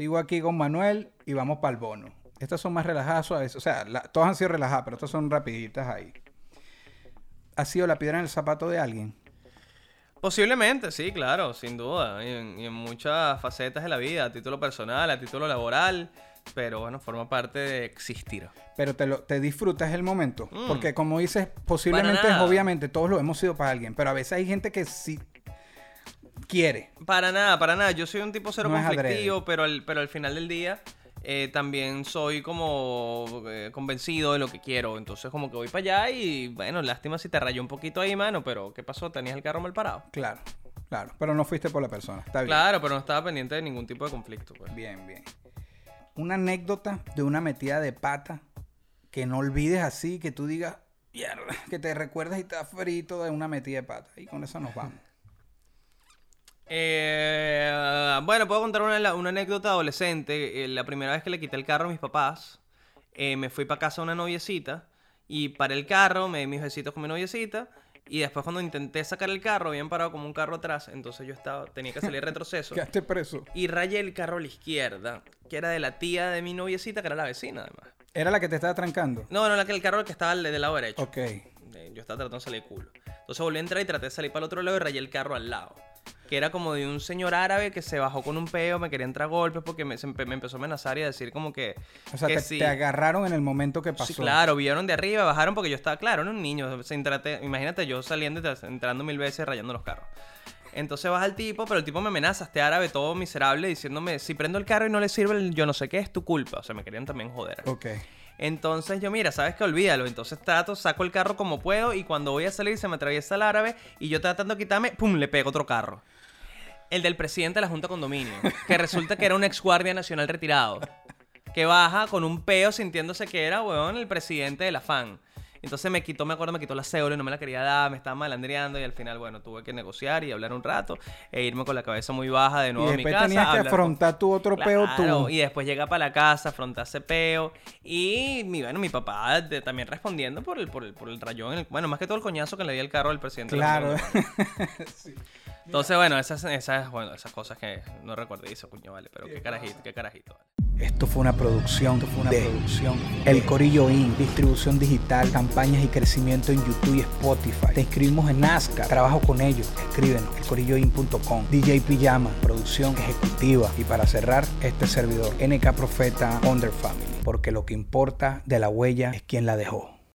Sigo aquí con Manuel y vamos para el bono. Estas son más relajadas, suaves. O sea, la- todas han sido relajadas, pero estas son rapiditas ahí. ¿Ha sido la piedra en el zapato de alguien? Posiblemente, sí, claro, sin duda. Y en, y en muchas facetas de la vida, a título personal, a título laboral. Pero bueno, forma parte de existir. Pero te, lo, te disfrutas el momento. Mm. Porque como dices, posiblemente, obviamente, todos lo hemos sido para alguien. Pero a veces hay gente que sí quiere. Para nada, para nada. Yo soy un tipo cero No conflictivo, pero al, pero al final del día eh, también soy como eh, convencido de lo que quiero. Entonces como que voy para allá y bueno, lástima si te rayó un poquito ahí, mano, pero ¿qué pasó? ¿Tenías el carro mal parado? Claro, claro. Pero no fuiste por la persona. Está bien. Claro, pero no estaba pendiente de ningún tipo de conflicto. Pues. Bien, bien. Una anécdota de una metida de pata que no olvides así, que tú digas, "Mierda", que te recuerdas y estás frito de una metida de pata. Y con eso nos vamos. Eh, bueno, puedo contar una, una anécdota adolescente. Eh, La primera vez que le quité el carro a mis papás, eh, me fui para casa de una noviecita y paré el carro, me di mis besitos con mi noviecita. Y después cuando intenté sacar el carro, habían parado como un carro atrás, entonces yo estaba, tenía que salir retroceso. Quedaste preso. y rayé el carro a la izquierda, que era de la tía de mi noviecita, que era la vecina además. Era la que te estaba trancando. No, no, la que el carro que estaba del lado derecho. Ok. Eh, Yo estaba tratando de salir culo. Entonces volví a entrar y traté de salir para el otro lado y rayé el carro al lado. Que era como de un señor árabe que se bajó con un peo, me quería entrar a golpes porque me, se empe- me empezó a amenazar y a decir como que... O sea, que te, sí. te agarraron en el momento que pasó. Sí, claro, vieron de arriba, bajaron porque yo estaba, claro, era un niño. se entrate- imagínate yo saliendo y entrando mil veces rayando los carros. Entonces baja el tipo, pero el tipo me amenaza, este árabe todo miserable, diciéndome, si prendo el carro y no le sirve el yo no sé qué, es tu culpa. O sea, me querían también joder. Ok. Entonces yo, mira, sabes que olvídalo. Entonces trato, saco el carro como puedo y cuando voy a salir se me atraviesa el árabe y yo tratando de quitarme, ¡pum! le pego otro carro. El del presidente de la Junta de Condominio, que resulta que era un ex guardia nacional retirado, que baja con un peo sintiéndose que era, weón, el presidente de la FAN. Entonces me quitó, me acuerdo, me quitó la cédula y no me la quería dar, me estaba malandreando y al final, bueno, tuve que negociar y hablar un rato e irme con la cabeza muy baja de Y nuevo a mi después casa. tenías que con- afrontar tu otro peo tú. Claro, Y después llega para la casa, afrontar ese peo. Y mi, bueno, mi papá de- también respondiendo por el, por el, por el rayón. el- bueno, más que todo el coñazo que le di al carro al presidente. de la Claro. Entonces, bueno, esas, esas, bueno, esas cosas que no recuerdo y eso, coño, vale. Pero qué carajito, qué carajito. vale. Esto fue una producción, esto fue una producción. El Corillo Inc. Distribución digital, campañas y crecimiento en YouTube y Spotify. Te inscribimos en Nazca. Trabajo con ellos. Escriben elcorilloin.com. DJ Pijama, producción ejecutiva. Y para cerrar, este servidor, NK Profeta Under Family. Porque lo que importa de la huella es quién la dejó.